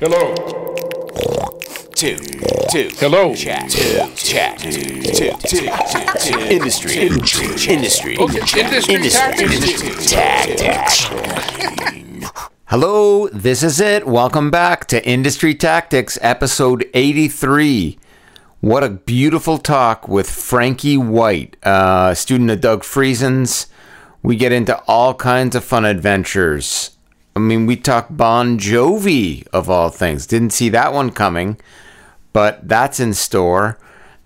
Hello. two, two. Hello. Chat, two, chat, two, two, two, two. Industry, industry, Okay, industry tactics. tactics. Hello, this is it. Welcome back to Industry Tactics, episode 83. What a beautiful talk with Frankie White, uh, student of Doug Friesen's. We get into all kinds of fun adventures. I mean, we talk Bon Jovi, of all things. Didn't see that one coming, but that's in store.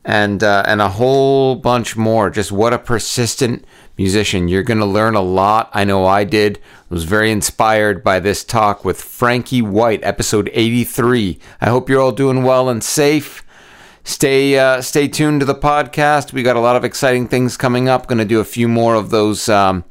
And, uh, and a whole bunch more. Just what a persistent musician. You're going to learn a lot. I know I did. Was very inspired by this talk with Frankie White, episode 83. I hope you're all doing well and safe. Stay uh, stay tuned to the podcast. We got a lot of exciting things coming up. Going to do a few more of those um,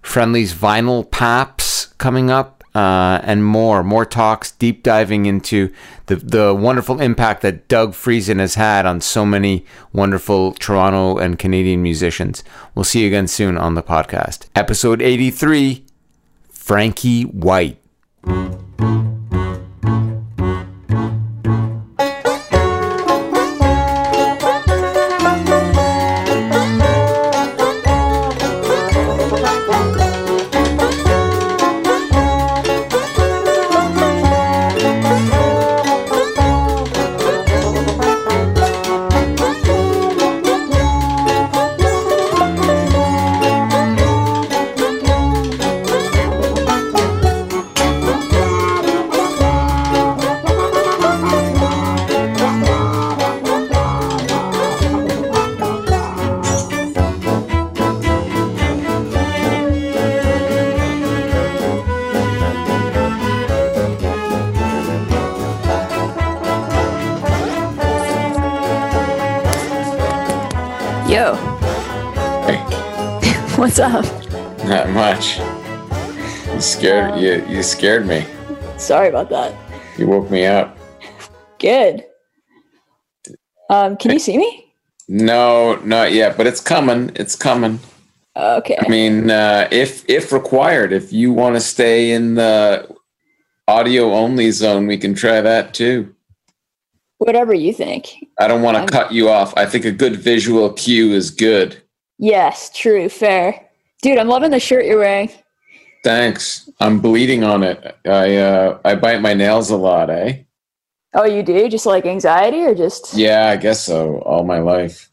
friendlies vinyl paps coming up uh, and more more talks deep diving into the the wonderful impact that Doug Friesen has had on so many wonderful Toronto and Canadian musicians. We'll see you again soon on the podcast. Episode 83 Frankie White. What's up? not much. You scared you you scared me. Sorry about that. You woke me up. Good. Um, can you see me? No, not yet, but it's coming. It's coming. Okay. I mean, uh, if if required, if you want to stay in the audio only zone, we can try that too. Whatever you think. I don't want to cut you off. I think a good visual cue is good. Yes, true, fair. Dude, I'm loving the shirt you're wearing. Thanks. I'm bleeding on it. I uh, I bite my nails a lot, eh? Oh, you do? Just like anxiety or just Yeah, I guess so. All my life.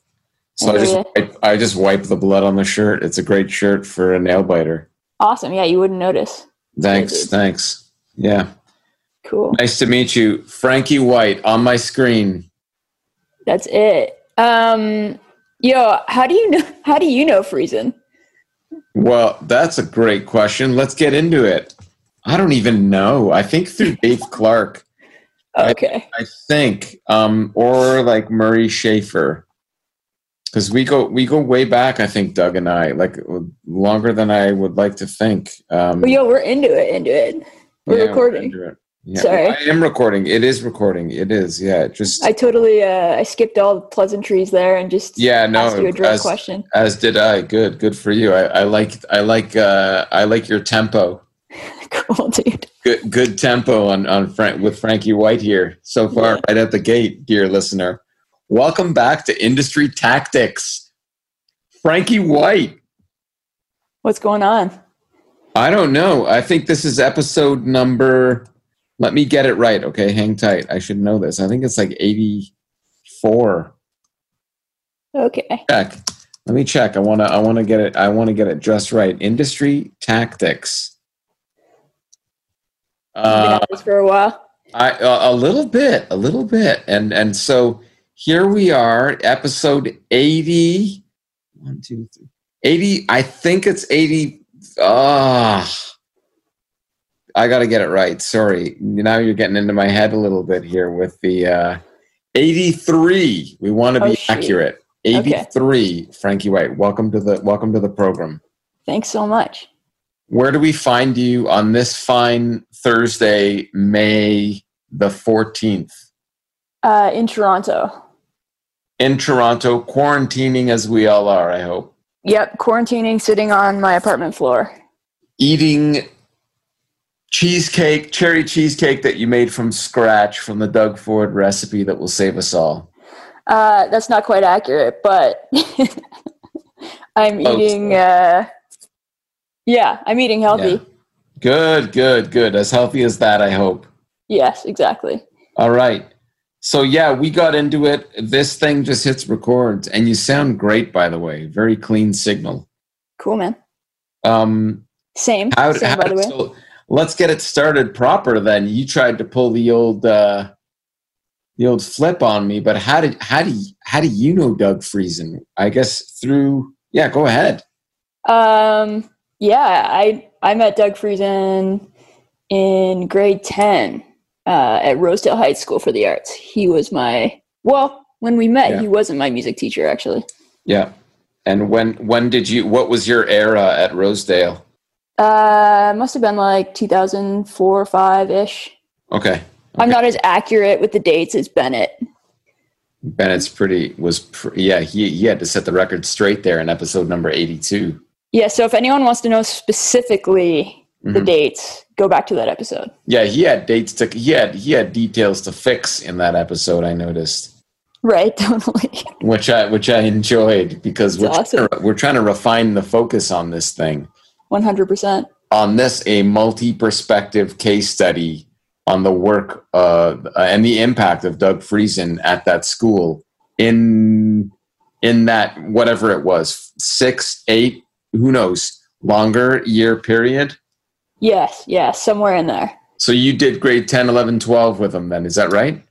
So I just wipe, I just wipe the blood on the shirt. It's a great shirt for a nail biter. awesome? Yeah, you wouldn't notice. Thanks, dude. thanks. Yeah, Cool. nice to meet you, Frankie White on my screen. That's it. Um, yo, how do you know how do you know Friesen? Well, that's a great question. Let's get into it. I don't even know. I think through Dave Clark. I- Okay. I think, um, or like Murray Schafer, because we go we go way back. I think Doug and I like longer than I would like to think. Um, Well, yo, we're into it, into it. We're yeah, recording. into it. Yeah, Sorry. I am recording. It is recording. It is. Yeah. Just I totally uh I skipped all the pleasantries there and just yeah. No. asked you a direct as, question. as did I. Good. Good for you. I, I like. I like. Uh, I like your tempo. cool, dude. Good. Good tempo on on Frank with Frankie White here so far. Yeah. Right at the gate, dear listener. Welcome back to Industry Tactics. Frankie White. What's going on? I don't know. I think this is episode number. Let me get it right. Okay, hang tight. I should know this. I think it's like eighty-four. Okay. check. Let me check. I want to. I want to get it. I want to get it just right. Industry tactics. Uh, for a while. I a, a little bit, a little bit, and and so here we are, episode eighty. One, two, three. Eighty. I think it's eighty. Ah. I got to get it right. Sorry. Now you're getting into my head a little bit here with the uh, 83. We want to Oh, be shoot. accurate. 83. Frankie White. Welcome to the welcome to the program. Thanks so much. Where do we find you on this fine Thursday, May the 14th? Uh, in Toronto. In Toronto, quarantining as we all are, I hope. Yep, quarantining, sitting on my apartment floor. Eating cheesecake, cherry cheesecake that you made from scratch from the Doug Ford recipe that will save us all. Uh, that's not quite accurate, but I'm eating. Uh, yeah, I'm eating healthy. Yeah. Good, good, good. As healthy as that, I hope. Yes, exactly. All right. So yeah, we got into it. This thing just hits record, and you sound great, by the way. Very clean signal. Cool, man. Um, Same. how, Same, how by the way. so let's get it started proper. Then you tried to pull the old uh, the old flip on me, but how did how do you, how do you know Doug Friesen? I guess through yeah. Go ahead. Um, yeah, I I met Doug Friesen in grade ten uh, at Rosedale high School for the Arts. He was my well, when we met, Yeah. he wasn't my music teacher actually. Yeah. And when when did you? What was your era at Rosedale? Uh, must have been like 2004 or five ish. Okay. I'm not as accurate with the dates as Bennett. Bennett's pretty was pr- yeah. He he had to set the record straight there in episode number eighty two. Yeah, so if anyone wants to know specifically the Mhm. dates, go back to that episode. Yeah, he had dates to he had he had details to fix in that episode. I noticed, Right, totally. which I which I enjoyed because we're That's trying, to, we're trying to refine the focus on this thing. 100%. On this, a multi-perspective case study on the work uh, and the impact of Doug Friesen at that school in in that whatever it was six, eight, who knows, longer year period. Yes, yes, somewhere in there. So you did grade 10, 11, 12 with him then, is that right?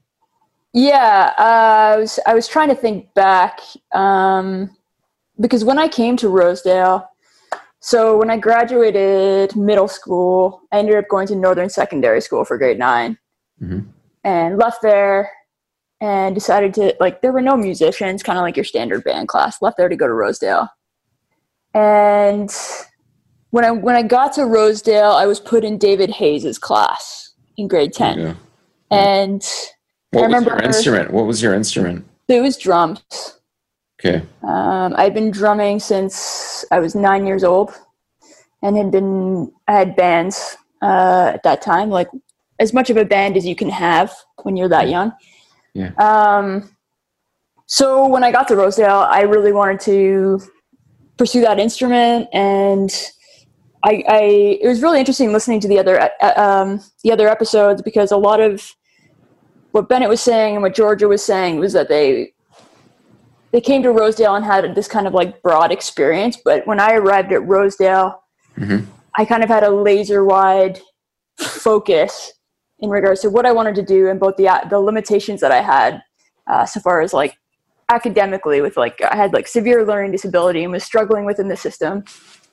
Yeah, uh, I was I was trying to think back um, because when I came to Rosedale, so when I graduated middle school, I ended up going to Northern Secondary School for grade 9 Mhm. and left there and decided to like there were no musicians, kind of like your standard band class. Left there to go to Rosedale, and when I when I got to Rosedale, I was put in David Hayes's class in grade 10 Yeah. and What I was remember- your instrument? What was your instrument? it was drums. Okay. Um, I'd been drumming since I was nine years old, and had been I had bands uh, at that time, like as much of a band as you can have when you're that young. Yeah. Um, so when I got to Rosedale, I really wanted to pursue that instrument, and I, I it was really interesting listening to the other uh, um, the other episodes because a lot of what Bennett was saying and what Georgia was saying was that they they came to Rosedale and had this kind of like broad experience. But when I arrived at Rosedale, Mhm. I kind of had a laser wide focus in regards to what I wanted to do and both the the limitations that I had uh, so far as like academically with like I had like severe learning disability and was struggling within the system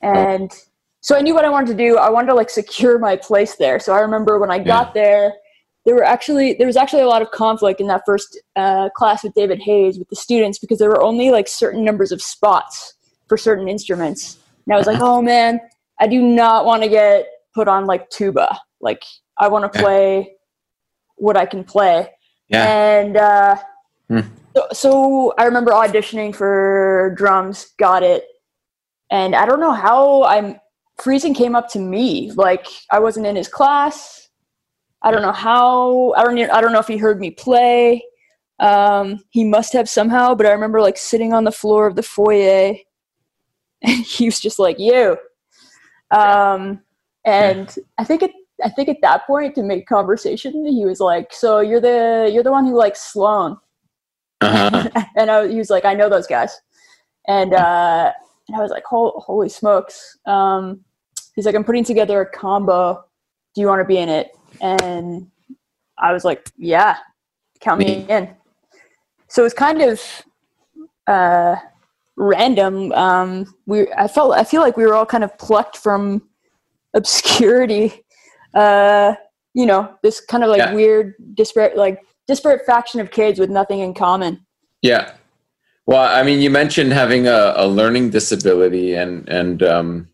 and so I knew what I wanted to do. I wanted to like secure my place there. So I remember when I got there, there were actually there was actually a lot of conflict in that first uh, class with David Hayes with the students because there were only like certain numbers of spots for certain instruments. And I was like, oh man, I do not want to get put on like tuba. Like I want to Yeah. play what I can play. Yeah. And uh, Hmm. so, so I remember auditioning for drums, got it, and I don't know how I'm. Friesen came up to me like I wasn't in his class. I don't know how. I don't. I don't know if he heard me play. Um, he must have somehow, but I remember like sitting on the floor of the foyer, and he was just like, "You." Um, and I think it. I think at that point to make conversation, he was like, "So you're the you're the one who likes Sloan." Uh-huh. and I, he was like, I know those guys. And, uh, and I was like, Hol- holy smokes. Um, he's like, I'm putting together a combo. Do you want to be in it? And I was like, yeah, count me Neat. in. So it was kind of uh, random. Um, we, I felt, I feel like we were all kind of plucked from obscurity. Uh, you know, this kind of like Yeah. weird, disparate, like disparate faction of kids with nothing in common. Yeah. Well, I mean, you mentioned having a, a learning disability, and and um,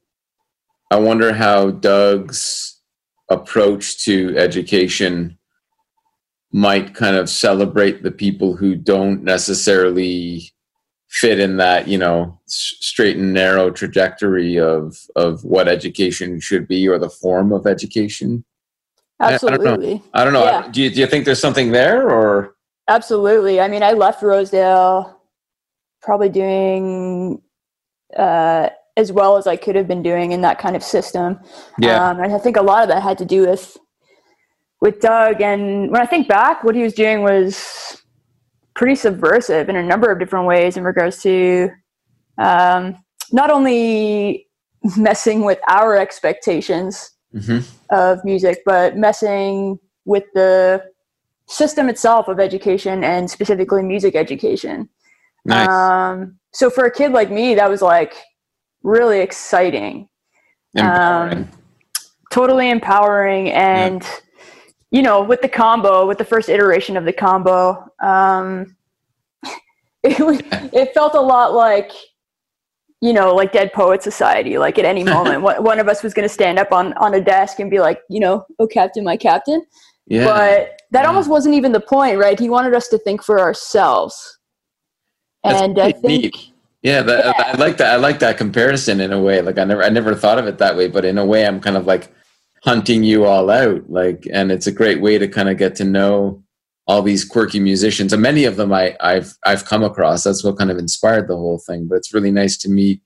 I wonder how Doug's approach to education might kind of celebrate the people who don't necessarily fit in that you know straight and narrow trajectory of of what education should be or the form of education. I don't know. Absolutely. I don't know. Yeah. Do you do you think there's something there or Absolutely. I mean, I left Rosedale probably doing uh, as well as I could have been doing in that kind of system. Yeah. Um, and I think a lot of that had to do with with Doug. And when I think back, what he was doing was pretty subversive in a number of different ways in regards to um, not only messing with our expectations Mhm. of music, but messing with the system itself of education and specifically music education. nice? Um, so for a kid like me, that was like really exciting, Empowering. um, totally empowering, and you know, with the combo, with the first iteration of the combo, um, it was, it felt a lot like you know, like Dead Poet Society. Like at any moment, one, one of us was going to stand up on on a desk and be like, you know, oh captain, my captain. yeah. But that Yeah. almost wasn't even the point, right? He wanted us to think for ourselves. That's and I think. Yeah, that, Yeah. I like that. I like that comparison in a way. Like I never, I never thought of it that way. But in a way, I'm kind of like hunting you all out. Like, and it's a great way to kind of get to know all these quirky musicians. And many of them I, I've, I've come across. That's what kind of inspired the whole thing. But it's really nice to meet,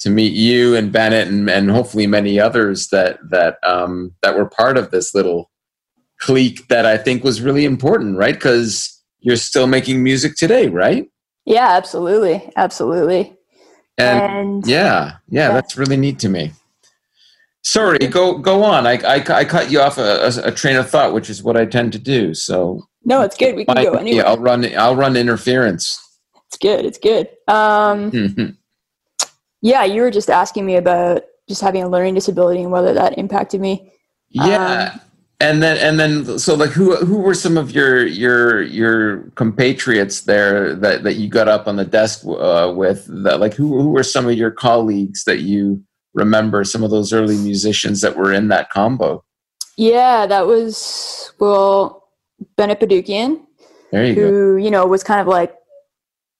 to meet you and Bennett and, and hopefully many others that that um, that were part of this little clique that I think was really important, right? Because you're still making music today, right? Yeah, absolutely, absolutely. And, Yeah, yeah, Yeah. that's really neat to me. Sorry, go go on. I I, I cut you off a, a, train of thought, which is what I tend to do. So no, it's good. We can my- go anywhere. yeah, I'll run. I'll run interference. It's good. It's good. Um, Mhm. yeah, you were just asking me about just having a learning disability and whether that impacted me. yeah, Um, and then and then so like who who were some of your your your compatriots there that that you got up on the desk uh, with? That like who who were some of your colleagues that you remember? Some of those early musicians that were in that combo. Yeah, that was well, Bennett Padukian, There you go. who you know was kind of like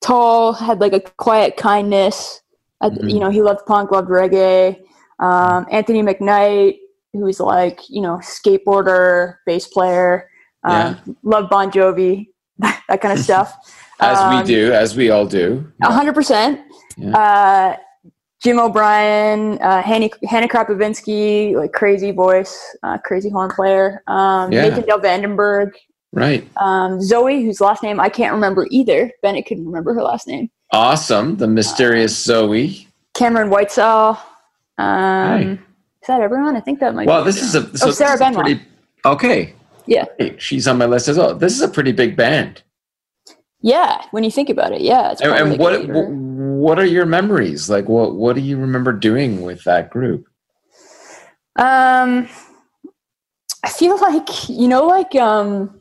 tall, had like a quiet kindness. I, Mhm. You know, he loved punk, loved reggae. Um, Anthony McKnight, who was like you know skateboarder, bass player, um, loved Bon Jovi, that kind of stuff. As Um, we do, as we all do. A hundred percent. Yeah. Uh, Jim O'Brien, uh, Hannah, Hannah Krapovinsky, like crazy voice, uh, crazy horn player. Um, Yeah. Nathan Del Vandenberg, Right. um, Zoe, whose last name I can't remember either. Bennett couldn't remember her last name. Awesome. The mysterious Zoe. Cameron Whitesell. Um, Hey. That everyone? I think that might. Well, be this is a so Oh, this Sarah is a Benoit. pretty okay. Yeah. Great. She's on my list as well. This is a pretty big band. Yeah, when you think about it, yeah. It's And, and what or- what are your memories? Like what what do you remember doing with that group? Um, I feel like you know, like um,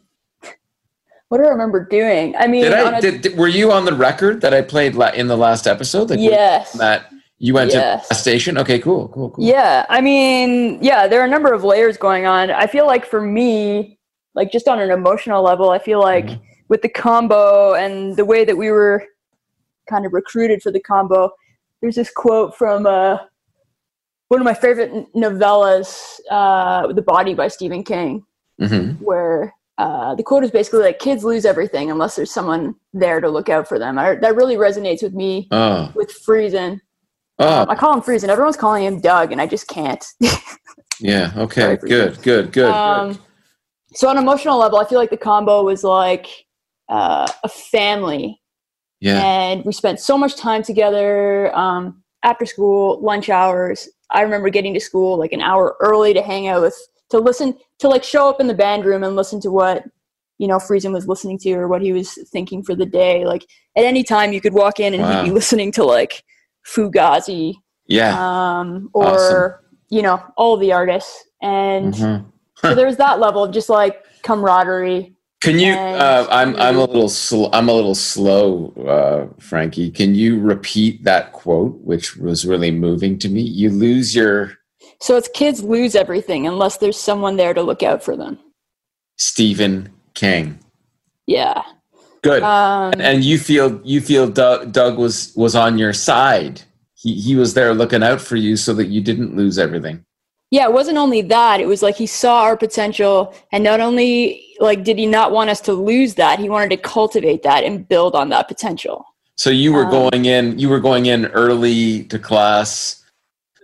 what do I remember doing? I mean, Did I a- did, were you on the record that I played la- in the last episode? Like, yes, That you went Yes. to a station? Okay, cool, cool, cool. yeah. I mean, yeah. There are a number of layers going on. I feel like for me, like just on an emotional level, I feel like Mhm. with the combo and the way that we were kind of recruited for the combo, there's this quote from uh, one of my favorite novellas, uh, "The Body" by Stephen King. hmm where uh, the quote is basically like kids lose everything unless there's someone there to look out for them. I, that really resonates with me Oh, with Friesen. Oh, I call him Friesen. Everyone's calling him Doug, and I just can't. yeah. Okay, Sorry good, good, good. um, good. so on an emotional level, I feel like the combo was like uh, a family, Yeah, and we spent so much time together um, after school, lunch hours. I remember getting to school like an hour early to hang out with, to listen, to like show up in the band room and listen to what you know Friesen was listening to or what he was thinking for the day. Like at any time, you could walk in and Wow. he'd be listening to like Fugazi yeah. um, or Awesome. you know all the artists, and Mhm. so there's that level of just like camaraderie. Can you? Uh, I'm I'm a little sl- I'm a little slow, uh, Frankie. Can you repeat that quote, which was really moving to me? You lose your So it's kids lose everything unless there's someone there to look out for them. Stephen King. Yeah. Good. Um, and you feel you feel Doug, Doug was was on your side. He he was there looking out for you so that you didn't lose everything. yeah, it wasn't only that. It was like he saw our potential, and not only like did he not want us to lose that, he wanted to cultivate that and build on that potential. So you were Um, going in, you were going in early to class,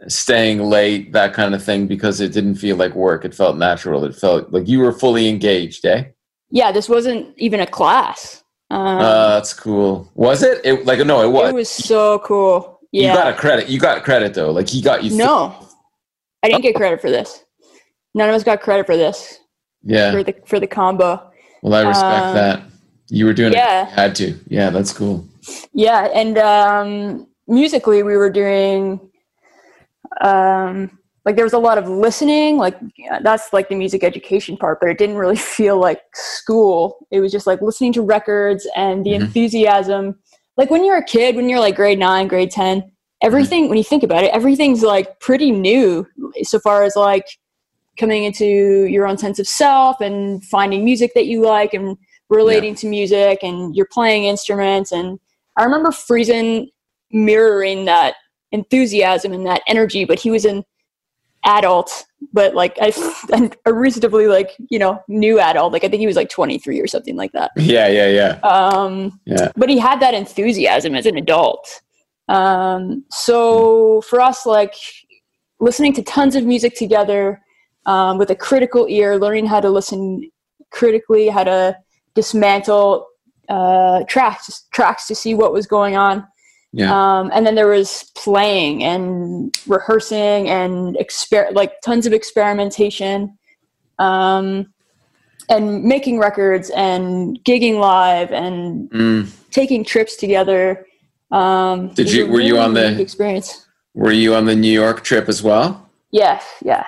staying late, that kind of thing, because it didn't feel like work. It felt natural. It felt like you were fully engaged, eh? Yeah, this wasn't even a class. Um, Uh, that's cool. Was it? It like no, it was. it was so cool. Yeah. You got a credit. You got credit though. Like he got you. no, I didn't get credit for this. None of us got credit for this yeah. for the for the combo. Well, I respect um, that. You were doing yeah. it. You had to. Yeah, that's cool. Yeah, and um, musically, we were doing um, like there was a lot of listening. Like yeah, that's like the music education part, but it didn't really feel like school. It was just like listening to records and the Mhm. enthusiasm. Like when you're a kid, when you're like grade nine, grade ten, everything. When you think about it, everything's like pretty new so far as like coming into your own sense of self and finding music that you like and relating to music and you're playing instruments and I remember Friesen mirroring that enthusiasm and that energy, but he was an adult, but like I, a reasonably like you know new adult. Like I think he was like 23 or something like that. Yeah, yeah, yeah, Um, yeah. but he had that enthusiasm as an adult. Um, so for us, like listening to tons of music together um, with a critical ear, learning how to listen critically, how to dismantle uh, tracks tracks to see what was going on. Yeah. Um, and then there was playing and rehearsing and exper- like tons of experimentation, um, and making records and gigging live and Mm. taking trips together. Um, Did you- were you on the- experience? Were you on the New York trip as well? Yes, yeah,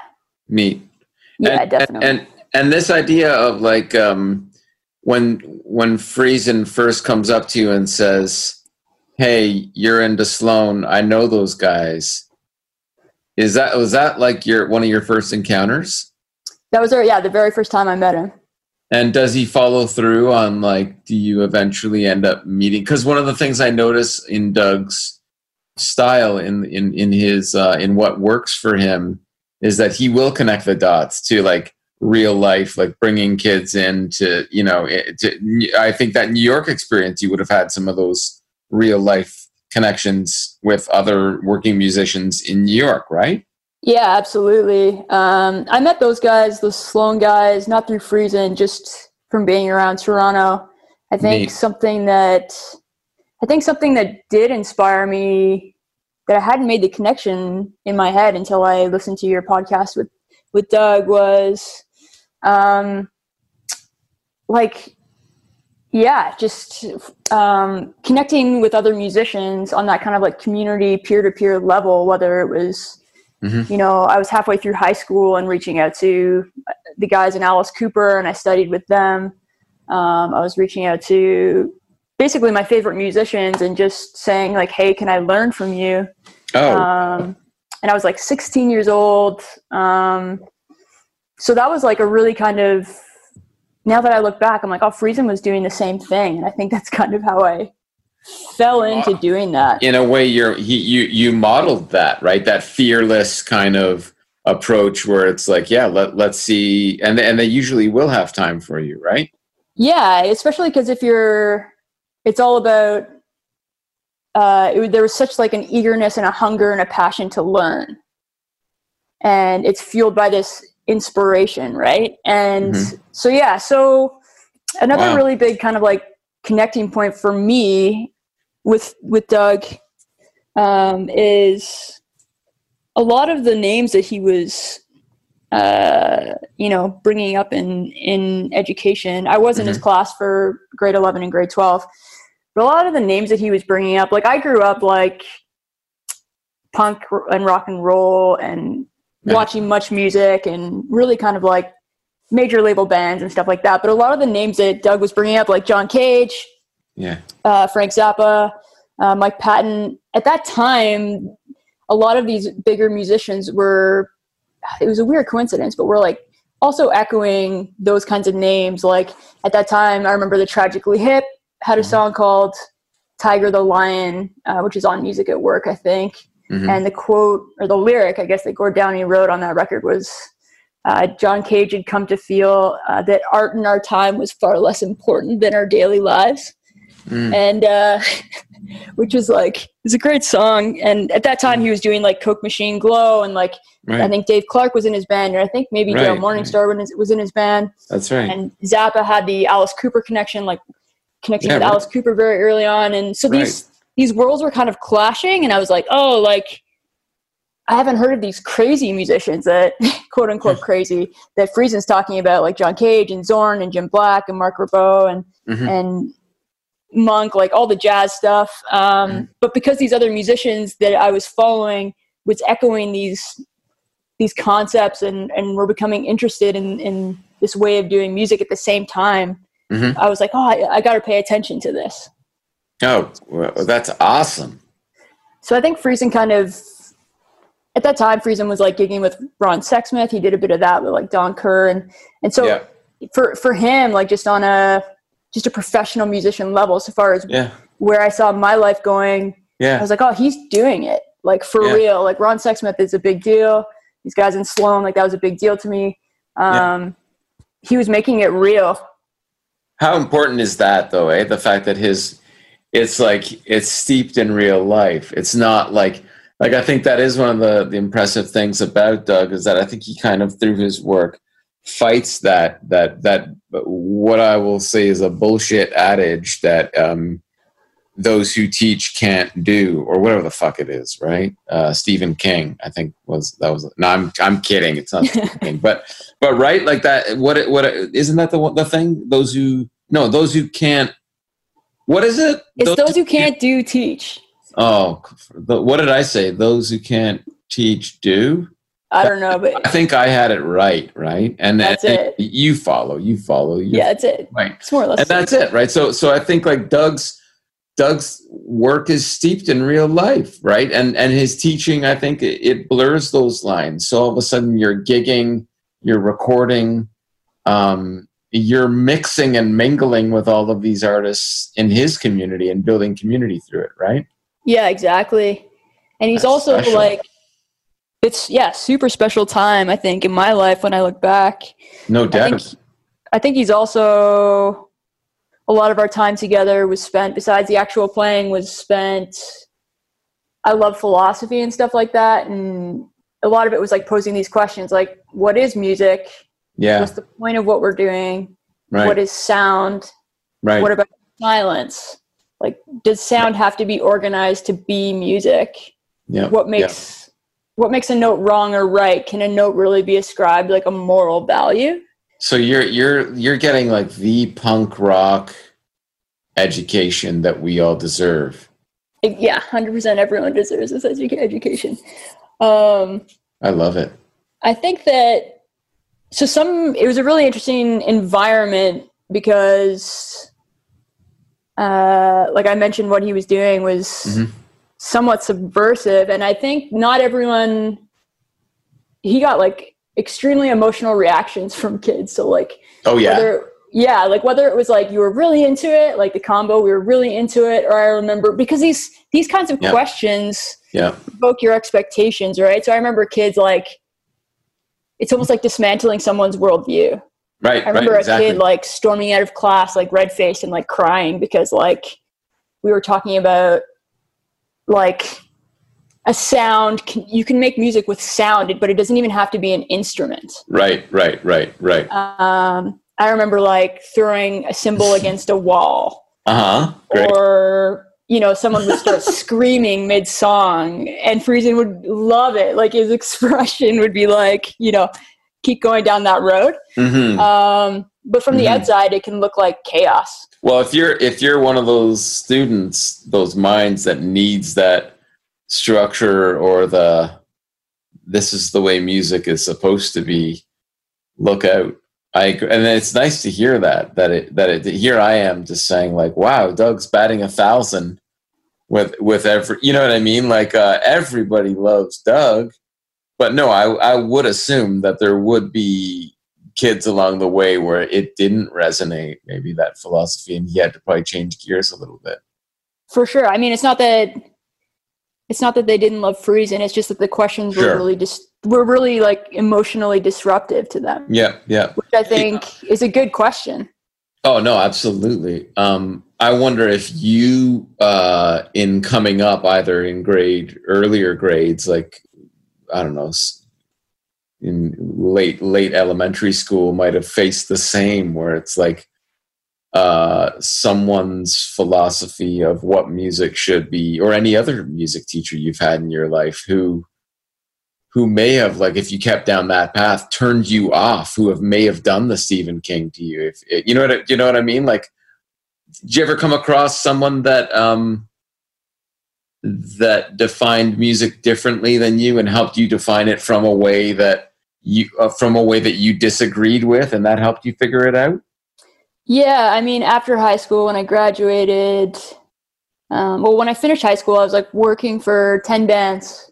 Neat. yeah, and, definitely. And and this idea of like um, when when Friesen first comes up to you and says, "Hey, you're into Sloan. I know those guys." Is that was that like your one of your first encounters? that was our, yeah, the very first time I met him. And does he follow through on like? Do you eventually end up meeting? Because one of the things I notice in Doug's style in in in his uh, in what works for him is that he will connect the dots to like real life, like bringing kids in to you know. To, I think that New York experience, you would have had some of those real life connections with other working musicians in New York, right? Yeah, absolutely. Um, I met those guys, those Sloan guys, not through Friesen, just from being around Toronto. I think Neat. something that I think something that did inspire me that I hadn't made the connection in my head until I listened to your podcast with with Doug was um, like yeah, just um, connecting with other musicians on that kind of like community peer to peer level, whether it was Mhm. you know, I was halfway through high school and reaching out to the guys in Alice Cooper, and I studied with them. Um, I was reaching out to basically my favorite musicians and just saying like, "Hey, can I learn from you?" Oh, Um, and I was like 16 years old. Um, so that was like a really kind of. Now that I look back, I'm like, oh, Friesen was doing the same thing, and I think that's kind of how I fell into doing that. in a way you're he, you you modeled that right that fearless kind of approach where it's like yeah let, let's see and and they usually will have time for you right Yeah, especially because if you're, it's all about. Uh, it, there was such like an eagerness and a hunger and a passion to learn, and it's fueled by this inspiration, right? And Mhm. so yeah, so another Wow. really big kind of like connecting point for me with with Doug um, is a lot of the names that he was uh, you know, bringing up in in education. I was in his class for grade eleven and grade twelve, but a lot of the names that he was bringing up, like I grew up like punk and rock and roll and Yeah. watching MuchMusic and really kind of like major label bands and stuff like that. But a lot of the names that Doug was bringing up, like John Cage, yeah uh, Frank Zappa, uh, Mike Patton. At that time, a lot of these bigger musicians were. It was a weird coincidence, but we're like also echoing those kinds of names. Like at that time, I remember the Tragically Hip had a song called "Tiger the Lion," uh, which is on Music at Work, I think. Mhm. And the quote or the lyric, I guess, that Gord Downie wrote on that record was uh, John Cage had come to feel uh, that art in our time was far less important than our daily lives. Mm. And uh, which was like, it's a great song. And at that time, he was doing like Coke Machine Glow, and like, Right. I think Dave Clark was in his band, and I think maybe Joe Right, Morningstar was- was in his band That's right. and Zappa had the Alice Cooper connection, like connecting Yeah, with right. Alice Cooper very early on, and so these these worlds were kind of clashing, and I was like, oh, like I haven't heard of these crazy musicians that quote unquote crazy that Friesen's talking about, like John Cage and Zorn and Jim Black and Marc Ribot and Mhm. and Monk, like all the jazz stuff. Um, Mhm. But because these other musicians that I was following was echoing these these concepts and and were becoming interested in in this way of doing music at the same time, Mhm. I was like, oh, I, I got to pay attention to this. Oh, well, that's awesome. So I think Friesen kind of at that time Friesen was like gigging with Ron Sexsmith. He did a bit of that with like Don Kerr and and so Yeah. for for him like just on a just a professional musician level so far as Yeah. where I saw my life going I Yeah. was like oh he's doing it like for Yeah. real like Ron Sexsmith is a big deal these guys in Sloan like that was a big deal to me um he was making it real How important is that though, eh? The fact that his it's like it's steeped in real life. It's not like like I think that is one of the, the impressive things about Doug is that I think he kind of through his work fights that that that what I will say is a bullshit adage that um those who teach can't do or whatever the fuck it is, right? Uh Stephen King, I think was that was no I'm I'm kidding. It's not Stephen King, but but right like that what it, what it, isn't that the the thing those who no those who can't what is it? It's those who can't do teach. Oh what did i say? Those who can't teach do? I don't know but i think i had it right right? And That's and it. you follow you follow you yeah that's it. right it's more or less and that's it right? So so i think like doug's doug's work is steeped in real life right? And and his teaching i think it, it blurs those lines. So all of a sudden you're gigging you're recording um you're mixing and mingling with all of these artists in his community and building community through it right Yeah, exactly. And he's That's also special. like, it's yeah, super special time. I think in my life when I look back, no I doubt think I think he's also a lot of our time together was spent. Besides the actual playing, was spent. I love philosophy and stuff like that, and a lot of it was like posing these questions, like, what is music? Yeah What's the point of what we're doing? right What is sound? right What about silence? Like, does sound have to be organized to be music? yeah what makes what makes a note wrong or right can a note really be ascribed like a moral value So you're you're you're getting like the punk rock education that we all deserve. Yeah 100% everyone deserves this edu- education um I love it. i think that so some it was a really interesting environment because uh like i mentioned what he was doing was Mhm. somewhat subversive and i think not everyone he got like extremely emotional reactions from kids so like Oh yeah. whether yeah like whether it was like you were really into it like the combo we were really into it or i remember because these these kinds of Yeah. questions yeah. provoke your expectations right so i remember kids like it's almost like dismantling someone's worldview Right. i remember right, a kid like storming out of class like red faced and like crying because like we were talking about like a sound can, you can make music with sound but it doesn't even have to be an instrument right, right, right, right. um, I remember like throwing a cymbal against a wall, Uh huh. Great. or you know, someone would start screaming mid song, and Friesen would love it. Like his expression would be like, you know, keep going down that road. hmm Um, but from the Mhm. outside, it can look like chaos. Well, if you're if you're one of those students, those minds that needs that structure or the this is the way music is supposed to be, look out. I agree. and it's nice to hear that that it that it that here I am just saying like, wow, Doug's batting a thousand with with every you know what I mean? Like uh, everybody loves Doug, but no, I I would assume that there would be kids along the way where it didn't resonate, maybe that philosophy, and he had to probably change gears a little bit. For sure. I mean, it's not that it's not that they didn't love Friesen. It's just that the questions were really just were really like emotionally disruptive to them, Yeah, yeah. which I think is a good question. Oh no, absolutely. Um, I wonder if you, uh, in coming up, either in grade earlier grades, like I don't know, in late late elementary school, might have faced the same, where it's like uh, someone's philosophy of what music should be, or any other music teacher you've had in your life who who may have like if you kept down that path turned you off who have may have done the stephen king to you. If you know what I, you know what i mean? Like did you ever come across someone that um that defined music differently than you and helped you define it from a way that you uh, from a way that you disagreed with and that helped you figure it out? Yeah, I mean, after high school, when I graduated, um, well, when I finished high school, I was like working for ten bands.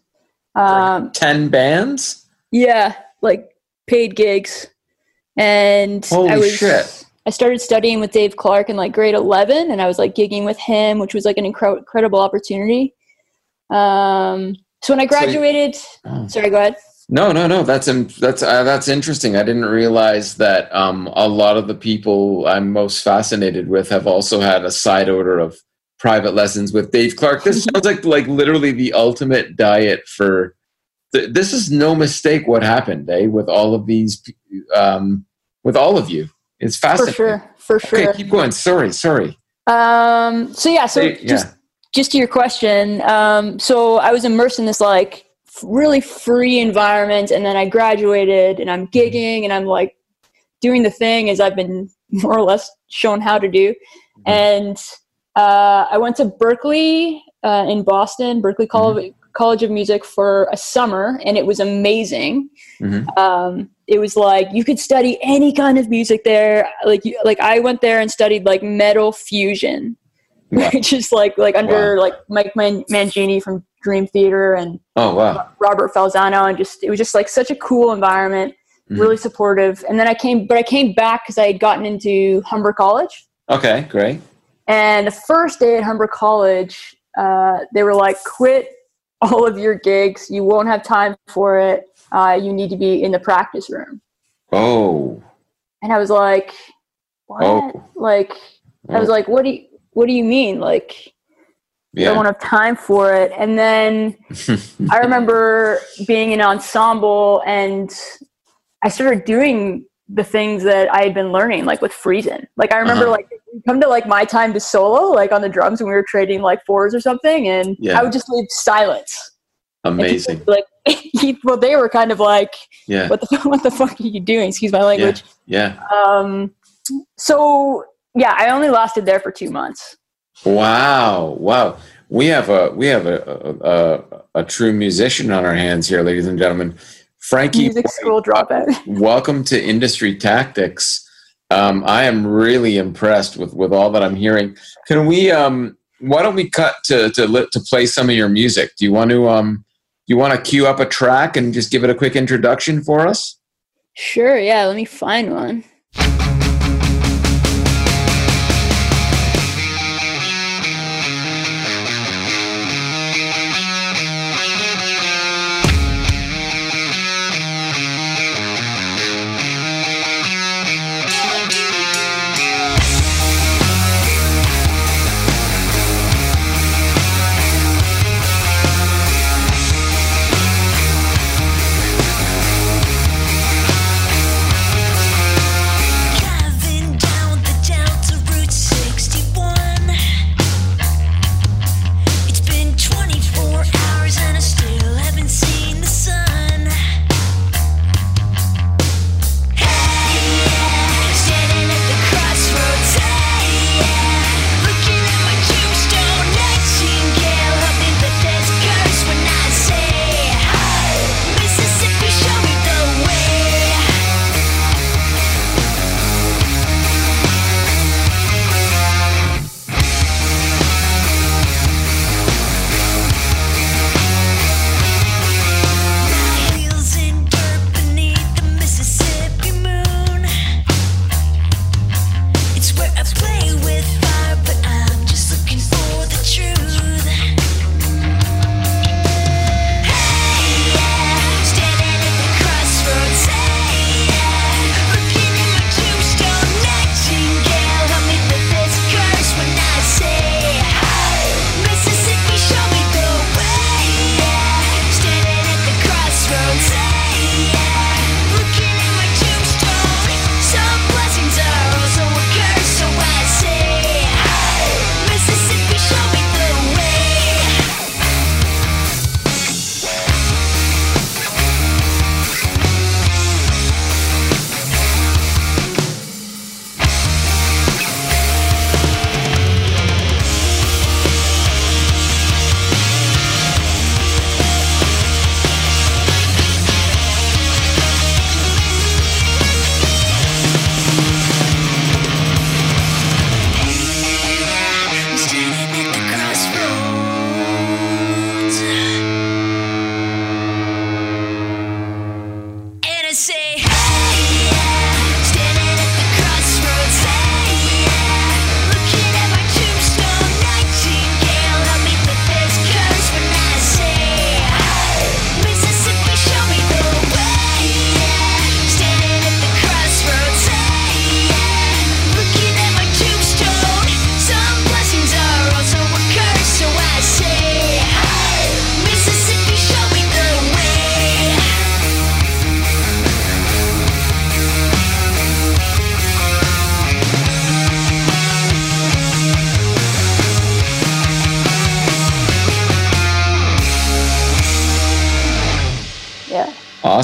Um, 10 bands yeah, like paid gigs, and Holy I was. shit. I started studying with Dave Clark in like grade eleven, and I was like gigging with him, which was like an incre- incredible opportunity. Um, so when I graduated, Oh. sorry, go ahead. No, no, no. That's in, that's uh, that's interesting. I didn't realize that um, a lot of the people I'm most fascinated with have also had a side order of private lessons with Dave Clark. This sounds like like literally the ultimate diet for. Th- this is no mistake. What happened, eh? With all of these, um, with all of you, it's fascinating. For sure, for sure. Okay, keep going. Sorry, sorry. Um, so yeah, so just yeah. just to your question, um, so I was immersed in this like really free environment, and then I graduated, and I'm gigging, and I'm like doing the thing as I've been more or less shown how to do, and uh, I went to Berklee uh, in Boston, Berklee College College of Music for a summer, and it was amazing. Mhm. Um, it was like you could study any kind of music there. Like you, like I went there and studied like metal fusion, Wow. which is like like under like Mike Man- Mangini from Dream Theater and Oh wow. Robert Falzano, and just it was just like such a cool environment, Mhm. really supportive. And then I came, but I came back because I had gotten into Humber College. Okay, great. And the first day at Humber College, uh, they were like, quit all of your gigs. You won't have time for it. Uh, you need to be in the practice room. Oh. And I was like, what? Oh. Like, I was Oh. like, what do you, what do you mean? Like, I Yeah. won't have time for it. And then I remember being in ensemble and I started doing the things that I had been learning, like with Friesen. Like I remember Uh-huh. like come to like my time to solo, like on the drums when we were trading like fours or something, and Yeah. I would just leave silence. Amazing. Like, well, they were kind of like, Yeah. "What the what the fuck are you doing?" Excuse my language. Yeah. Um, so yeah, I only lasted there for two months. Wow! Wow! We have a we have a a, a, a true musician on our hands here, ladies and gentlemen. Frankie, Music school dropout. welcome to Industry Tactics. Um, I am really impressed with with all that I'm hearing. Can we? Um, why don't we cut to to to play some of your music? Do you want to? Um, you want to cue up a track and just give it a quick introduction for us? Sure, yeah. Let me find one.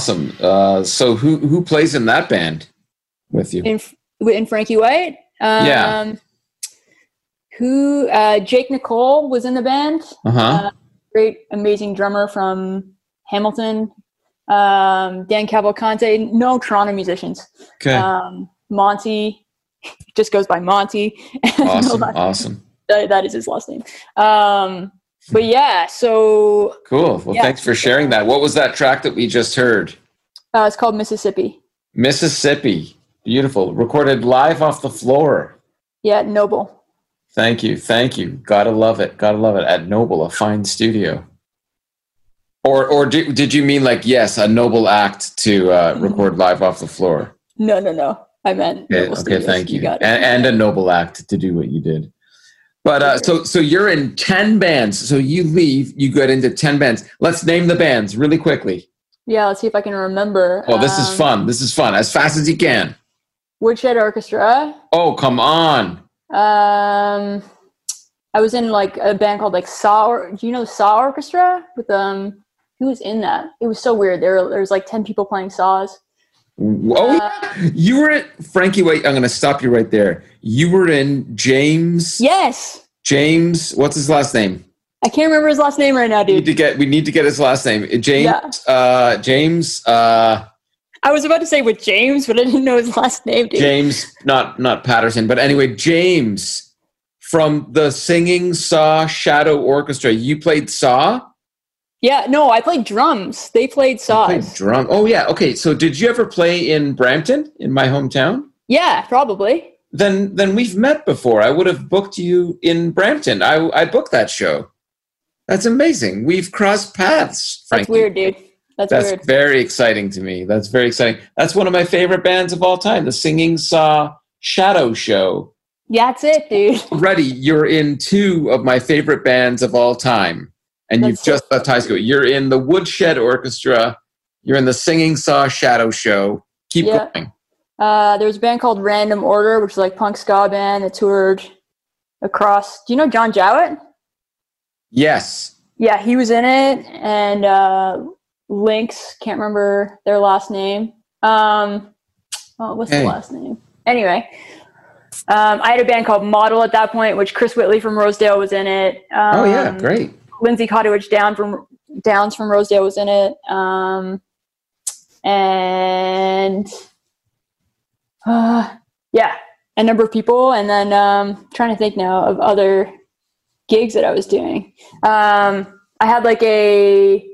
Awesome. Uh, so who who plays in that band with you? in in Frankie White. Um, Yeah. Who? Uh, Jake Nicole was in the band. Uh huh. Great, amazing drummer from Hamilton. Um, Dan Cavalcante. No Toronto musicians. Okay. Um, Monty just goes by Monty. Awesome. Awesome. that- that is his last name. Um, but yeah, so Cool. Well, Yeah. thanks for sharing that. What was that track that we just heard? uh, it's called Mississippi. Mississippi. Beautiful. Recorded live off the floor. Yeah, Noble. Thank you. Thank you. Gotta love it. Gotta love it. At Noble, a fine studio. Or, or did, did you mean like yes, a noble act to uh, record live off the floor? No, no, no. I meant Okay, okay thank you. it. And, and a noble act to do what you did. But uh, so so you're in ten bands. So you leave, you get into ten bands. Let's name the bands really quickly. yeah, let's see if I can remember. Oh, this is Um, fun. This is fun. As fast as you can. Woodshed Orchestra. Oh, come on. Um, I was in like a band called like Saw. Do you know Saw Orchestra? With um, who was in that? It was so weird. There, there was like ten people playing saws. Oh, yeah. you were at Frankie. Wait, I'm going to stop you right there. You were in James. Yes, James. What's his last name? I can't remember his last name right now, We need dude. to get. We need to get his last name. James. Uh, James. Uh, I was about to say with James, but I didn't know his last name, dude. James. Not not Patterson, but anyway, James from the Singing Saw Shadow Orchestra. You played Saw. Yeah, no, I played drums. They played saws. played drum. Oh yeah. Okay. So did you ever play in Brampton, in my hometown? yeah, probably. then then we've met before. I would have booked you in Brampton. I I booked that show. That's amazing. We've crossed paths. That's weird, dude. That's, That's weird. very exciting to me. That's very exciting. That's one of my favorite bands of all time, the Singing Saw Shadow Show. That's it, dude. Already, you're in two of my favorite bands of all time, and you've That's just left high school. You're in the Woodshed Orchestra. You're in the Singing Saw Shadow Show. Keep Yeah. going. Uh, there was a band called Random Order, which is like punk ska band that toured across. Do you know John Jowett? Yes. Yeah, he was in it, and uh, Lynx can't remember their last name. Um, oh, what's Hey. the last name? Anyway, um, I had a band called Model at that point, which Chris Whitley from Rosedale was in it. Um, Oh yeah, great. Lindsay Cottage Down from Downs from Rosedale was in it. Um, and uh, yeah, a number of people. And then um, trying to think now of other gigs that I was doing. Um, I had like a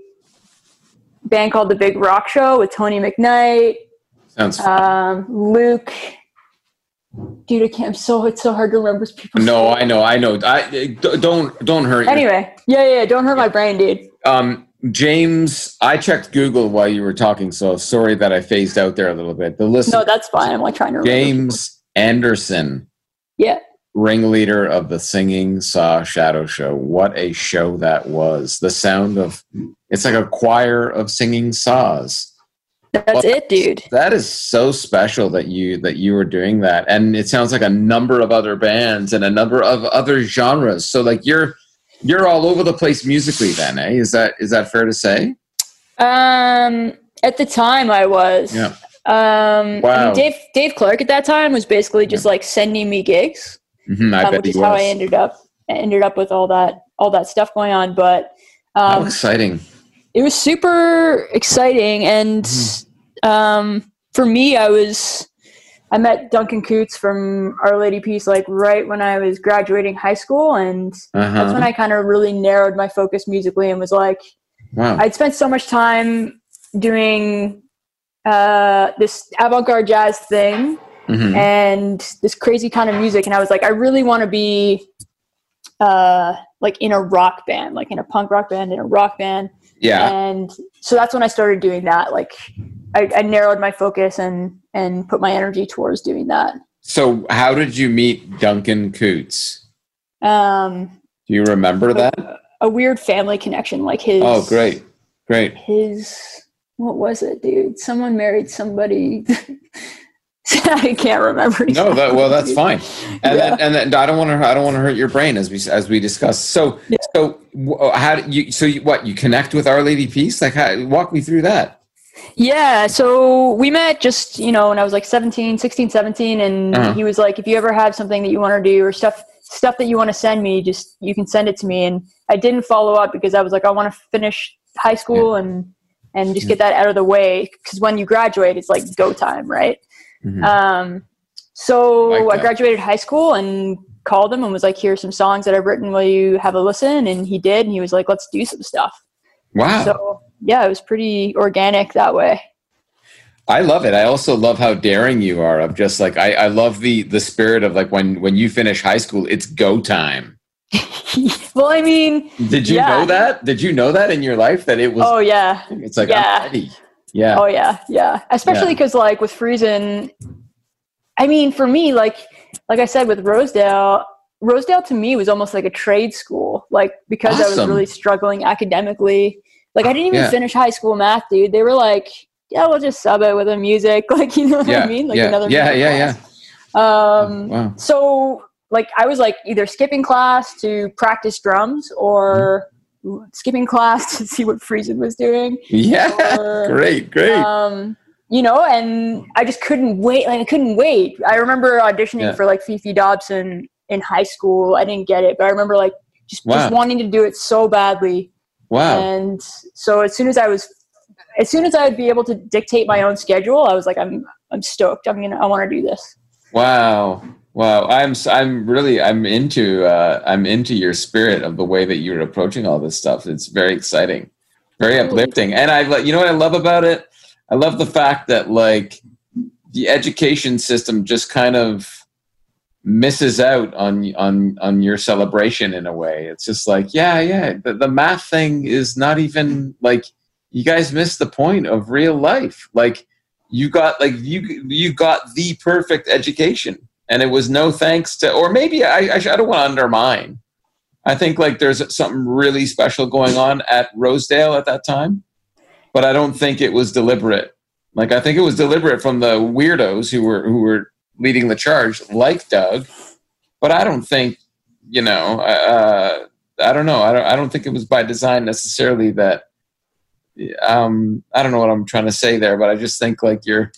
band called The Big Rock Show with Tony McKnight, Sounds fun. um, Luke. Dude, I can't. I'm so it's so hard to remember people. No, I know, I know. I don't don't hurt. Anyway, yeah, yeah. Don't hurt my brain, dude. Um, James, I checked Google while you were talking, so sorry that I phased out there a little bit. The list: No, that's fine. I'm like trying to remember. James Anderson, Yeah. ringleader of the Singing Saw Shadow Show. What a show that was! The sound of it's like a choir of singing saws. That's it, dude. That is so special that you that you were doing that, and it sounds like a number of other bands and a number of other genres. So like you're you're all over the place musically. Then, eh? Is that is that fair to say? Um, at the time, I was. Yeah. Um, I Wow. mean, Dave Dave Clark at that time was basically just like sending me gigs, hmm I um, bet which he is was. how I ended up ended up with all that all that stuff going on. But How um, exciting! It was super exciting, and Mm-hmm. um, for me, I was I met Duncan Coutts from Our Lady Peace like right when I was graduating high school, and that's Uh-huh. when I kind of really narrowed my focus musically and was like. Wow. I'd spent so much time doing uh, this avant-garde jazz thing Mhm. and this crazy kind of music, and I was like, I really want to be uh, like in a rock band, like in a punk rock band, in a rock band, Yeah. and so that's when I started doing that. Like, I, I narrowed my focus and and put my energy towards doing that. So, how did you meet Duncan Coutts? Um, Do you remember that? a weird family connection, like his. Oh, great, great. his what was it dude someone married somebody i can't remember No, that well, that's fine. And Yeah. then, and then I don't want to I don't want to hurt your brain as we as we discuss. So so how do you so you, what you connect with Our Lady Peace? Like how, walk me through that. Yeah, so we met just, you know, when I was like 17, 16, 17 and Uh-huh. he was like if you ever have something that you want to do or stuff stuff that you want to send me, just you can send it to me and I didn't follow up because I was like I want to finish high school and and just get that out of the way cuz when you graduate it's like go time, right? Mhm. Um so Like I graduated high school and called him and was like here's some songs that I've written will you have a listen and he did and he was like let's do some stuff. wow. So yeah, it was pretty organic that way. I love it. I also love how daring you are. Of just like I, I love the the spirit of like when when you finish high school, it's go time. well, I mean, Did you Yeah. know that? Did you know that in your life that it was? oh yeah, it's like yeah. I'm ready. Yeah. oh yeah, yeah. Especially because like with Friesen, I mean, for me, like like I said with Rosedale, Rosedale to me was almost like a trade school, like because I was really struggling academically. Like I didn't even Yeah. finish high school math, dude. They were like, yeah, we'll just sub it with a music, like you know what yeah. I mean, like yeah. another yeah. Yeah. Yeah. Um, Wow. so like I was like either skipping class to practice drums or skipping class to see what Friesen was doing. Yeah. Or, great. Great. Um, you know, and I just couldn't wait. Like I couldn't wait. I remember auditioning Yeah. for like Fefe Dobson in high school. I didn't get it, but I remember like just, Wow. just wanting to do it so badly. wow. And so as soon as I was, as soon as I'd be able to dictate my own schedule, I was like, I'm, I'm stoked. I'm gonna, I want to do this. Wow. Wow. I'm I'm really I'm into uh I'm into your spirit of the way that you're approaching all this stuff. It's very exciting. Very uplifting. And I you know what I love about it? I love the fact that like the education system just kind of misses out on on on your celebration in a way. It's just like, yeah, yeah, the, the math thing is not even like you guys missed the point of real life. Like you got like you you got the perfect education and it was no thanks to or maybe i i, don't want to undermine. I think like there's something really special going on at rosedale at that time but i don't think it was deliberate. Like i think it was deliberate from the weirdos who were who were leading the charge like doug but i don't think you know uh, i don't know. I don't, I don't think it was by design necessarily that um i don't know what i'm trying to say there but i just think like you're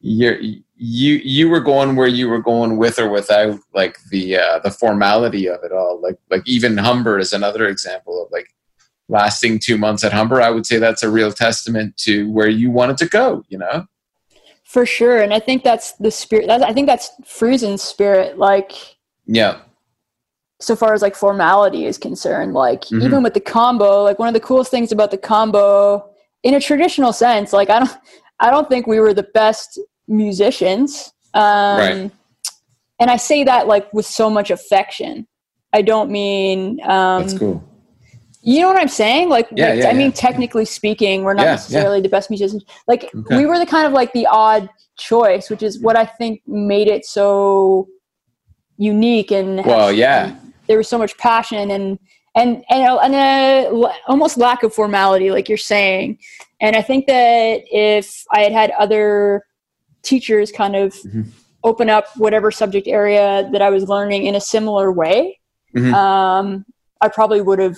you're you you were going where you were going with or without like the uh the formality of it all like like even humber is another example of like lasting two months at humber i would say that's a real testament to where you wanted to go you know For sure. And I think that's the spirit. That's, I think that's Friesen's spirit. Like, yeah so far as like formality is concerned, like Mhm. even with the combo, like one of the coolest things about the combo in a traditional sense, like I don't, I don't think we were the best musicians. Um, Right. And I say that like with so much affection. I don't mean, um, that's cool You know what I'm saying? Like, Yeah, like, yeah, I mean, technically speaking, we're not Yeah, necessarily the best musicians. Like, Okay. we were the kind of like the odd choice, which is what I think made it so unique and well yeah there was so much passion and and and a, and a l- almost lack of formality, like you're saying. And I think that if I had had other teachers kind of Mhm. open up whatever subject area that I was learning in a similar way, Mhm. um, I probably would have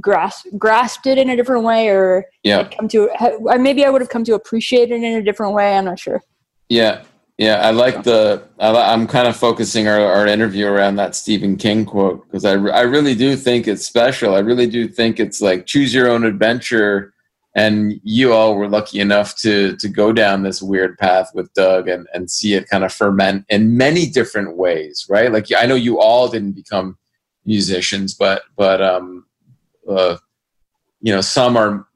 grasped grasped it in a different way, or yeah come to maybe I would have come to appreciate it in a different way. I'm not sure. Yeah, yeah. I like the. I, I'm kind of focusing our, our interview around that Stephen King quote because I, I really do think it's special. I really do think it's like choose your own adventure, and you all were lucky enough to to go down this weird path with Doug and and see it kind of ferment in many different ways, right? Like I know you all didn't become musicians, but but um, uh, you know, some are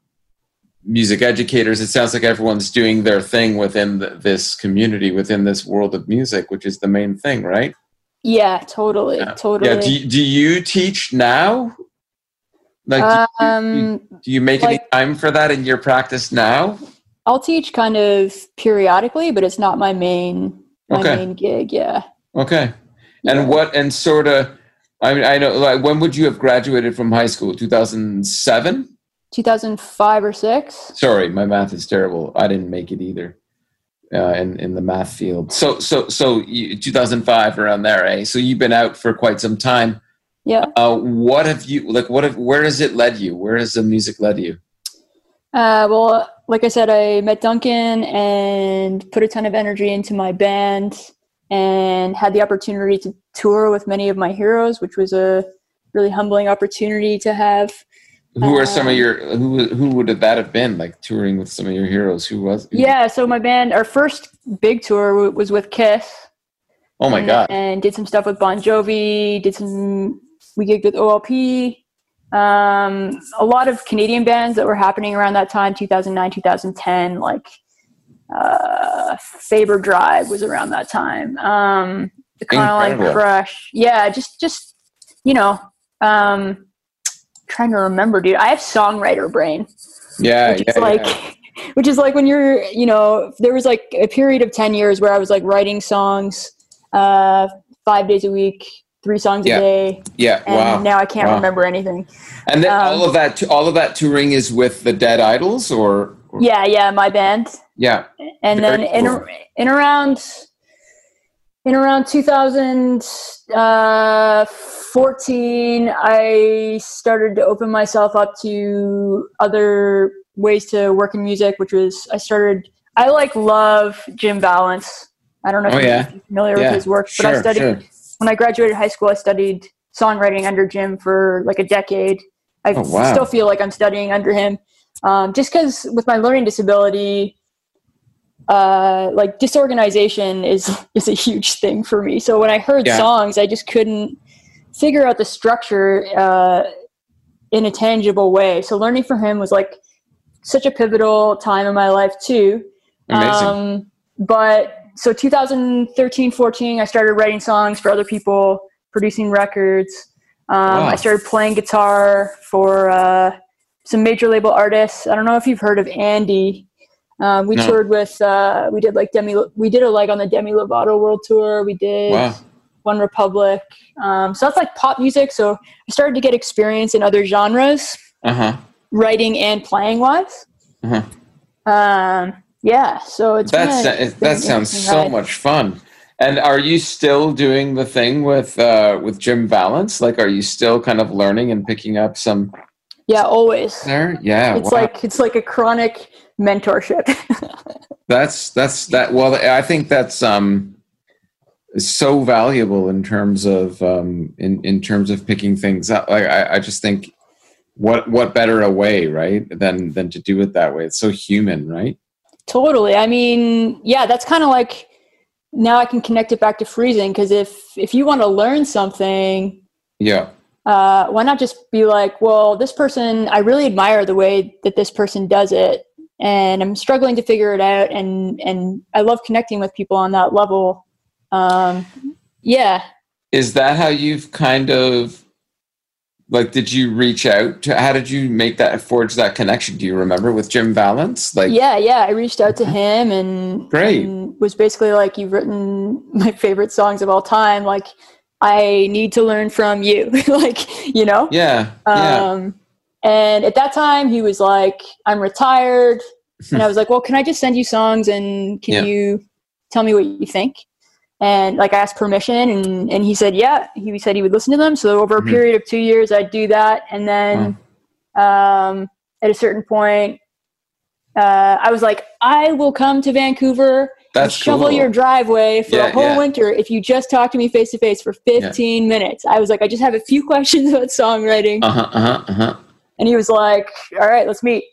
music educators it sounds like everyone's doing their thing within the, this community within this world of music which is the main thing right Yeah, totally, Yeah. totally. yeah do you, do you teach now like do, you, um, do you make any time for that in your practice now I'll teach kind of periodically, but it's not my main my Okay. main gig. Yeah. okay and Yeah. what and sort of i mean i know like when would you have graduated from high school 2007 2005 or six. sorry my math is terrible i didn't make it either uh, in in the math field so so so you, 2005 around there eh so you've been out for quite some time Yeah. uh, what have you like what have where has it led you where has the music led you Uh, well, like I said, I met Duncan and put a ton of energy into my band and had the opportunity to tour with many of my heroes, which was a really humbling opportunity to have. Who are some of Um, your who who would that have been like touring with some of your heroes? Who was? who- Yeah, so my band, our first big tour was with Kiss. Oh my and, god. And did some stuff with Bon Jovi. Did some. We gigged with OLP. Um, a lot of Canadian bands that were happening around that time, 2009, 2010, like uh, Faber Drive was around that time. Um, the Incredible. Crush. Yeah, just just you know, um, trying to remember, dude. I have songwriter brain Yeah, which yeah, is like yeah. which is like when you're you know there was like a period of 10 years where i was like writing songs uh five days a week three songs Yeah. a day yeah. and Wow. now i can't Wow. remember anything And then um, all of that, all of that touring is with the Dead Idols, or, or yeah yeah my band yeah, and Very then in, cool. in around in around 2014 i started to open myself up to other ways to work in music which was i started i like love jim vallance i don't know if Oh, you're yeah. familiar Yeah. with his work but i studied sure. when i graduated high school i studied songwriting under jim for like a decade i Oh, wow. still feel like i'm studying under him um, just because with my learning disability uh, like disorganization is is a huge thing for me. So when I heard Yeah. songs, I just couldn't figure out the structure uh, in a tangible way. So learning from him was like such a pivotal time in my life too. Amazing. Um, but so 2013, 14, I started writing songs for other people, producing records. Um, Wow. I started playing guitar for uh, some major label artists. I don't know if you've heard of Andy. Um, we No. toured with, uh, we did like Demi, we did a leg on the Demi Lovato World Tour. We did Wow. OneRepublic. Um, so that's like pop music. So I started to get experience in other genres, Uh huh. writing and playing wise. Uh-huh. Um, yeah. So it's been That's it's been that sounds so ride. much fun. And are you still doing the thing with uh, with Jim Vallance? Like, are you still kind of learning and picking up some Yeah, always. there? Yeah, It's wow. like it's like a chronic mentorship. that's that's that. Well, I think that's um so valuable in terms of um in in terms of picking things up. Like, I I just think what what better a way, right, than than to do it that way? It's so human, right? totally. I mean, yeah, that's kind of like now I can connect it back to Friesen because if if you want to learn something, Yeah. uh, why not just be like, well, this person, I really admire the way that this person does it, and I'm struggling to figure it out, and and I love connecting with people on that level. Um, yeah, Is that how you've kind of like did you reach out to how did you make that forge that connection? Do you remember with Jim Vallance? Like yeah, yeah. I reached out to him and, Great. and was basically like, "You've written my favorite songs of all time. Like, I need to learn from you. like, you know." yeah, yeah. Um, and at that time, he was like, "I'm retired," and I was like, "Well, can I just send you songs and can Yeah. you tell me what you think?" And like, I asked permission, and and he said, "Yeah." He said he would listen to them. So over a Mhm. period of two years, I'd do that, and then um, at a certain point, uh, I was like, "I will come to Vancouver." and shovel cool. your driveway for Yeah, a whole yeah. winter if you just talk to me face to face for 15 minutes. I was like, I just have a few questions about songwriting. uh-huh, uh-huh, uh-huh. And he was like, "All right, let's meet."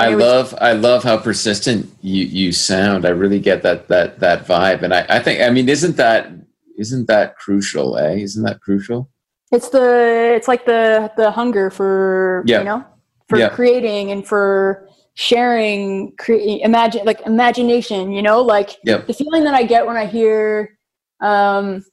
I love I love how persistent you you sound. I really get that that that vibe. And I, I think I mean isn't that isn't that crucial, eh? Isn't that crucial? It's the it's like the the hunger for Yeah. you know for Yeah. creating and for sharing, cre- imagine like imagination. You know, like Yep. the feeling that I get when I hear. Um,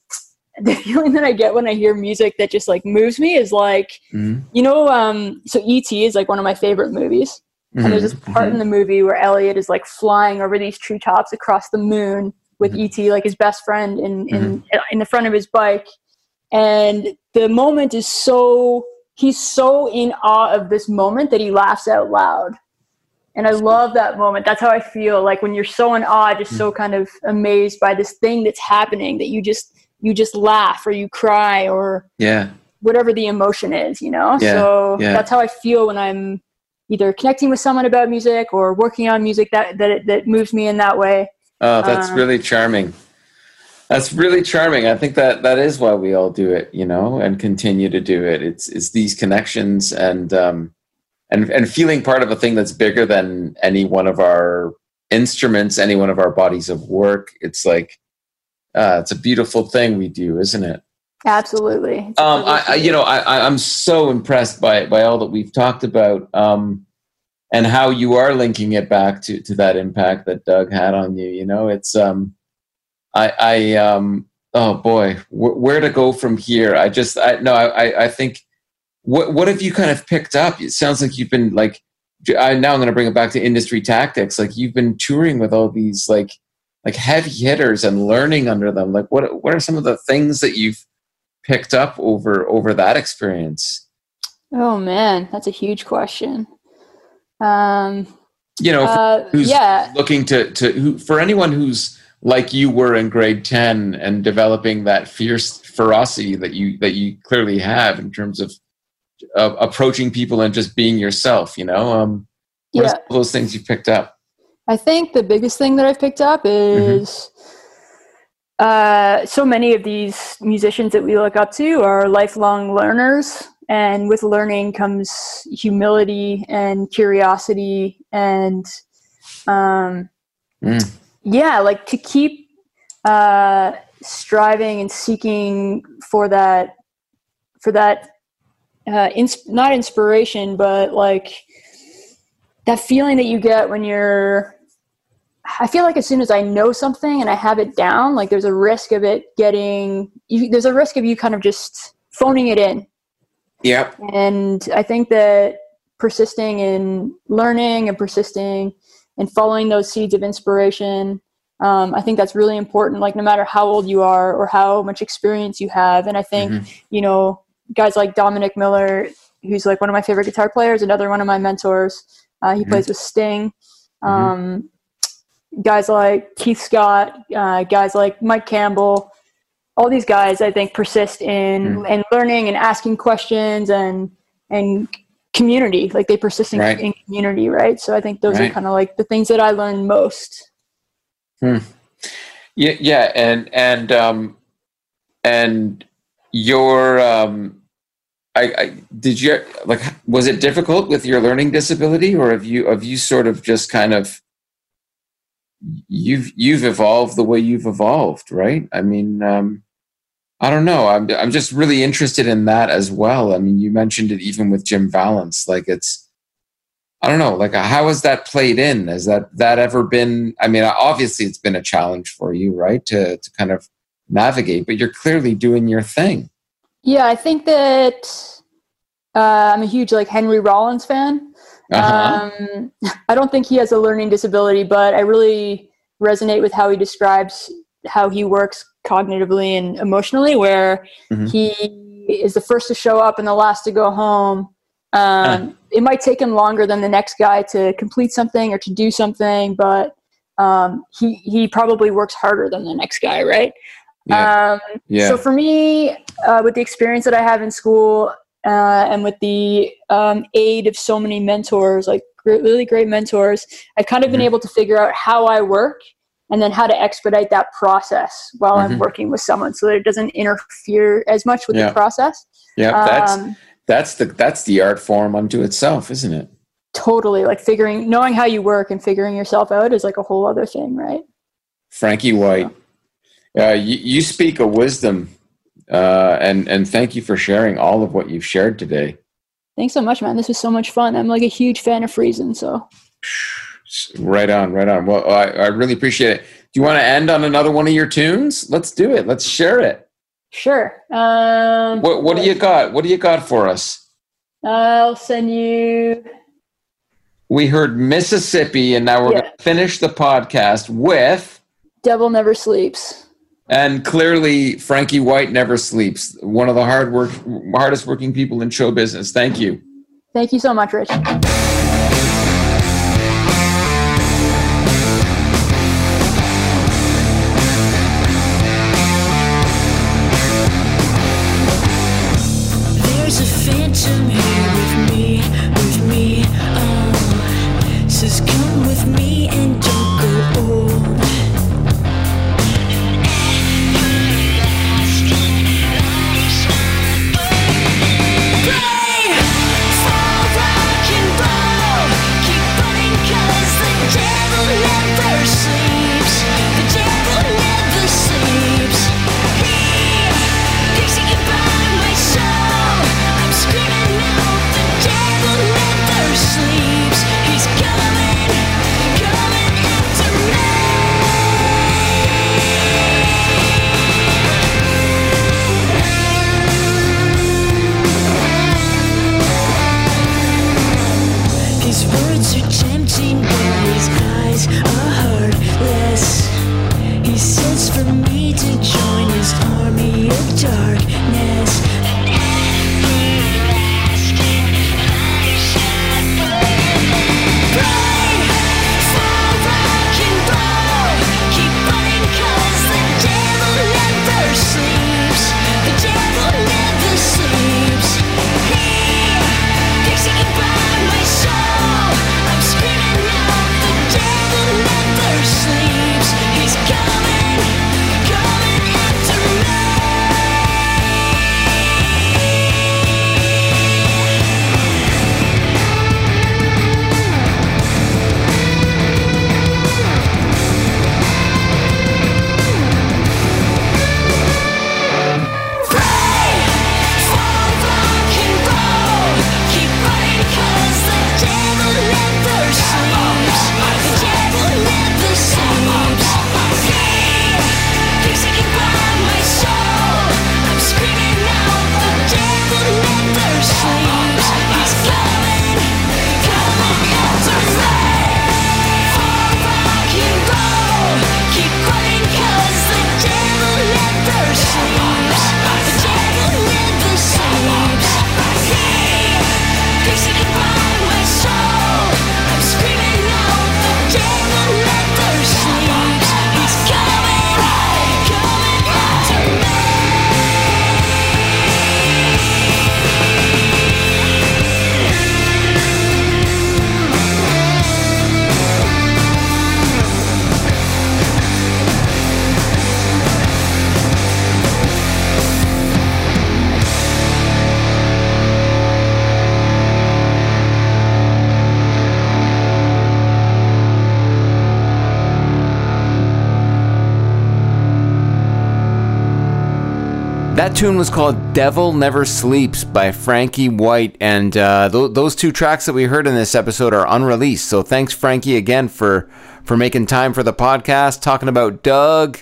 the feeling that I get when I hear music that just like moves me is like, Mhm. you know, um, so E.T. is like one of my favorite movies. And there's this Mhm, part in the movie where Elliot is like flying over these treetops across the moon with Mhm. ET, like his best friend, in in in the front of his bike. And the moment is so he's so in awe of this moment that he laughs out loud. And I love that moment. That's how I feel like when you're so in awe, just so kind of amazed by this thing that's happening that you just you just laugh or you cry or Yeah. whatever the emotion is, you know? Yeah, so yeah. that's how I feel when I'm either connecting with someone about music or working on music that that that moves me in that way. Oh, that's Um, really charming. That's really charming. I think that that is why we all do it, you know, and continue to do it. It's it's these connections and um and and feeling part of a thing that's bigger than any one of our instruments, any one of our bodies of work. It's like uh, it's a beautiful thing we do, isn't it? Absolutely. Um, I, I, you know. I, I'm so impressed by by all that we've talked about, um, and how you are linking it back to to that impact that Doug had on you. You know, it's um, I, I um, oh boy, wh- where to go from here? I just, I no, I, I- I think, what what have you kind of picked up? It sounds like you've been like, I now I'm going to bring it back to industry tactics. Like you've been touring with all these like like heavy hitters and learning under them. Like what what are some of the things that you've picked up over over that experience? oh man, that's a huge question. Um, You know, uh, who's yeah, looking to to who, for anyone who's like you were in grade 10 and developing that fierce ferocity that you that you clearly have in terms of uh, approaching people and just being yourself you know um what are yeah. some of those things you picked up I think the biggest thing that I've picked up is uh, so many of these musicians that we look up to are lifelong learners. And with learning comes humility and curiosity and, um, Mm. yeah, like to keep uh, striving and seeking for that, for that, uh, ins- not inspiration, but like that feeling that you get when you're I feel like as soon as I know something and I have it down, like there's a risk of it getting, you, there's a risk of you kind of just phoning it in. yep And I think that persisting in learning and persisting and following those seeds of inspiration, um, I think that's really important. Like no matter how old you are or how much experience you have, and I think Mhm. you know guys like Dominic Miller, who's like one of my favorite guitar players, another one of my mentors. Uh, he Mhm. plays with Sting. Mhm. Um, guys like Keith Scott, uh, guys like Mike Campbell, all these guys I think persist in Mm. and learning and asking questions and and community. Like they persist in, Right. in community, right? So I think those Right. are kind of like the things that I learned most. yeah yeah and and um and your um I, I did you like was it difficult with your learning disability or have you have you sort of just kind of you've you've evolved the way you've evolved right? I mean um i don't know. I'm i'm just really interested in that as well. I mean you mentioned it even with jim vallance. Like it's i don't know. Like how has that played in? Has that that ever been i mean obviously it's been a challenge for you right to to kind of navigate but you're clearly doing your thing. Yeah, I think that uh, I'm a huge like Henry Rollins fan. Uh-huh. Um, I don't think he has a learning disability, but I really resonate with how he describes how he works cognitively and emotionally, where Mhm. he is the first to show up and the last to go home. Um, It might take him longer than the next guy to complete something or to do something, but um, he he probably works harder than the next guy, right? yeah Um, yeah so for me, uh, with the experience that I have in school uh, and with the um, aid of so many mentors, like great, really great mentors, I've kind of been Mhm. able to figure out how I work and then how to expedite that process while Mhm. I'm working with someone so that it doesn't interfere as much with Yeah. the process. yeah that's Um, that's the that's the art form unto itself isn't it totally like figuring, knowing how you work and figuring yourself out is like a whole other thing, right? Frankie White, uh, you, you speak of wisdom, uh, and and thank you for sharing all of what you've shared today. Thanks so much, man. This was so much fun. I'm like a huge fan of Friesen, so Right on, right on. Well, I, I really appreciate it. Do you want to end on another one of your tunes? Let's do it. Let's share it. sure. Um, What What do you got? What do you got for us? I'll send you. We heard Mississippi, and now we're Yeah. going to finish the podcast with. Devil Never Sleeps. And clearly, Frankie White never sleeps. One of the hard work, hardest working people in show business. Thank you. Thank you so much, Rich. Tune was called Devil Never Sleeps by Frankie White. And uh, th- those two tracks that we heard in this episode are unreleased. So thanks, Frankie, again for, for making time for the podcast, talking about Doug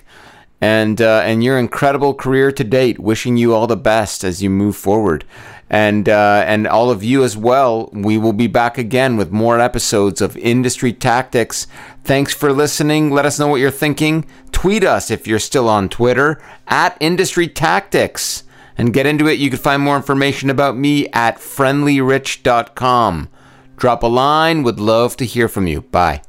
and, uh, and your incredible career to date. Wishing you all the best as you move forward and uh, and all of you as well. We will be back again with more episodes of Industry Tactics. Thanks for listening. Let us know what you're thinking. Tweet us if you're still on Twitter at Industry Tactics. And get into it. You can find more information about me at friendlyrich.com. Drop a line. Would love to hear from you. Bye.